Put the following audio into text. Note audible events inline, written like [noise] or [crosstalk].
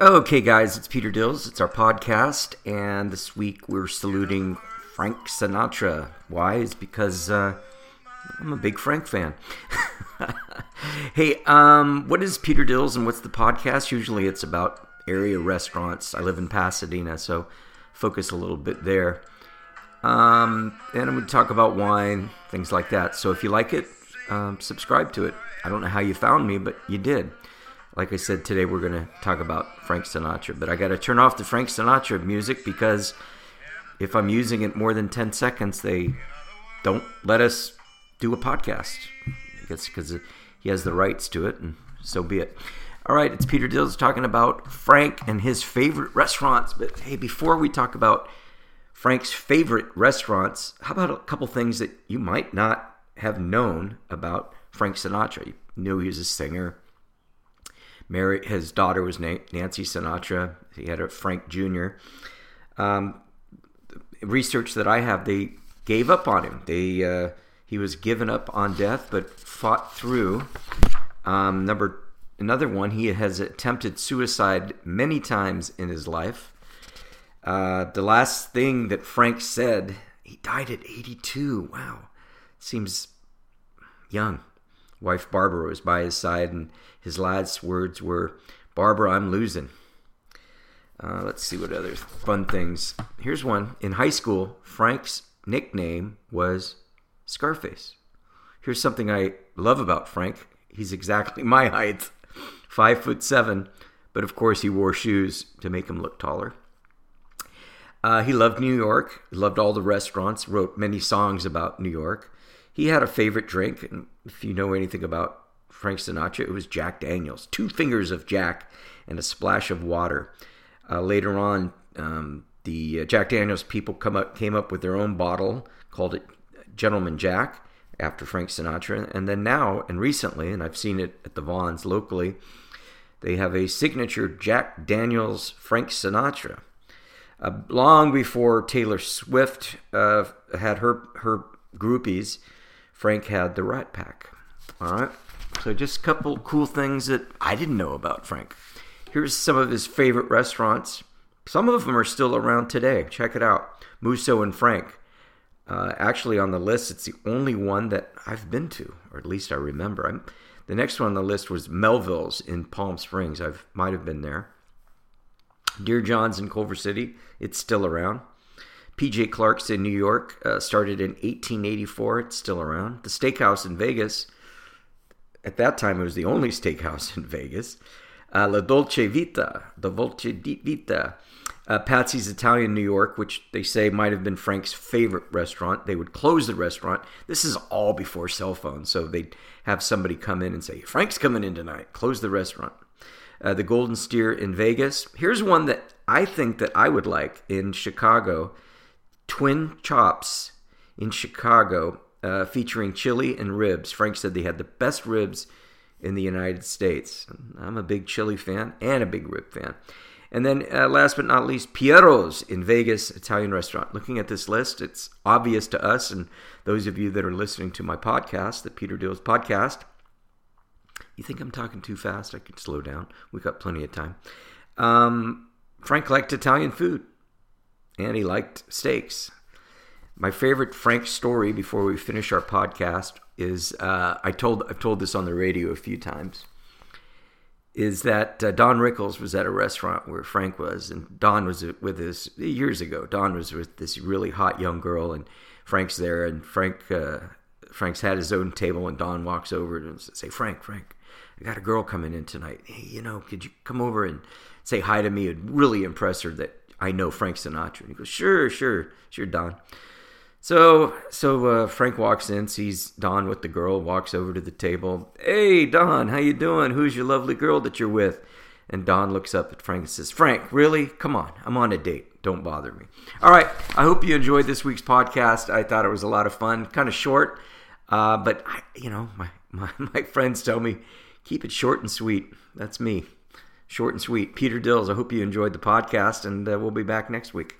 Okay, guys, it's Peter Dills. It's our podcast, and this week we're saluting Frank Sinatra. Why? Is because uh, I'm a big Frank fan. [laughs] hey, um, what is Peter Dills and what's the podcast? Usually it's about area restaurants. I live in Pasadena, so focus a little bit there. Um, and I'm going to talk about wine, things like that. So if you like it, um, subscribe to it. I don't know how you found me, but you did. Like I said, today we're going to talk about Frank Sinatra. But I got to turn off the Frank Sinatra music because if I'm using it more than 10 seconds, they don't let us do a podcast. I guess because he has the rights to it, and so be it. All right, it's Peter Dills talking about Frank and his favorite restaurants. But hey, before we talk about Frank's favorite restaurants, how about a couple things that you might not have known about Frank Sinatra? You knew he was a singer. Mary, his daughter was Nancy Sinatra. He had a Frank Jr. Um, research that I have, they gave up on him. They uh, he was given up on death, but fought through. Um, number another one, he has attempted suicide many times in his life. Uh, the last thing that Frank said, he died at 82. Wow, seems young. Wife Barbara was by his side, and his last words were, Barbara, I'm losing. Uh, let's see what other fun things. Here's one. In high school, Frank's nickname was Scarface. Here's something I love about Frank. He's exactly [laughs] my height, five foot seven, but of course he wore shoes to make him look taller. Uh, he loved New York, loved all the restaurants, wrote many songs about New York. He had a favorite drink, and if you know anything about Frank Sinatra, it was Jack Daniels. Two fingers of Jack and a splash of water. Uh, later on, um, the uh, Jack Daniels people come up, came up with their own bottle, called it Gentleman Jack, after Frank Sinatra. And then now, and recently, and I've seen it at the Vons locally, they have a signature Jack Daniels Frank Sinatra. Uh, long before Taylor Swift uh, had her her groupies, Frank had the Rat Pack. All right. So just a couple cool things that I didn't know about Frank. Here's some of his favorite restaurants. Some of them are still around today. Check it out. Musso and Frank. Uh, actually, on the list, it's the only one that I've been to, or at least I remember. I'm, the next one on the list was Melvyn's in Palm Springs. I might have been there. Dear John's in Culver City. It's still around. PJ Clarke's in New York, uh, started in 1884. It's still around. The Steakhouse in Vegas, at that time, it was the only [laughs] steakhouse in Vegas. Uh, La Dolce Vita, the Dolce Vita. Uh, Patsy's Italian New York, which they say might have been Frank's favorite restaurant. They would close the restaurant. This is all before cell phones, so they'd have somebody come in and say, Frank's coming in tonight. Close the restaurant. Uh, the Golden Steer in Vegas. Here's one that I think that I would like in Chicago. Twin Chops in Chicago, uh, featuring chili and ribs. Frank said they had the best ribs in the United States. I'm a big chili fan and a big rib fan. And then, uh, last but not least, Piero's in Vegas, Italian restaurant. Looking at this list, it's obvious to us and those of you that are listening to my podcast, the Peter Dills podcast. You think I'm talking too fast? I could slow down. We've got plenty of time. Um, Frank liked Italian food and he liked steaks. My favorite Frank story before we finish our podcast is uh, I told I've told this on the radio a few times. Is that uh, Don Rickles was at a restaurant where Frank was, and Don was with us years ago. Don was with this really hot young girl, and Frank's there, and Frank uh, Frank's had his own table, and Don walks over and say, "Frank, Frank, I got a girl coming in tonight. Hey, you know, could you come over and say hi to me? It'd really impress her that I know Frank Sinatra. And he goes, sure, sure, sure, Don. So, so uh, Frank walks in, sees Don with the girl, walks over to the table. Hey, Don, how you doing? Who's your lovely girl that you're with? And Don looks up at Frank and says, Frank, really? Come on, I'm on a date. Don't bother me. All right, I hope you enjoyed this week's podcast. I thought it was a lot of fun, kind of short, uh, but I, you know, my, my [laughs] my friends tell me keep it short and sweet. That's me short and sweet. Peter Dills, I hope you enjoyed the podcast, and uh, we'll be back next week.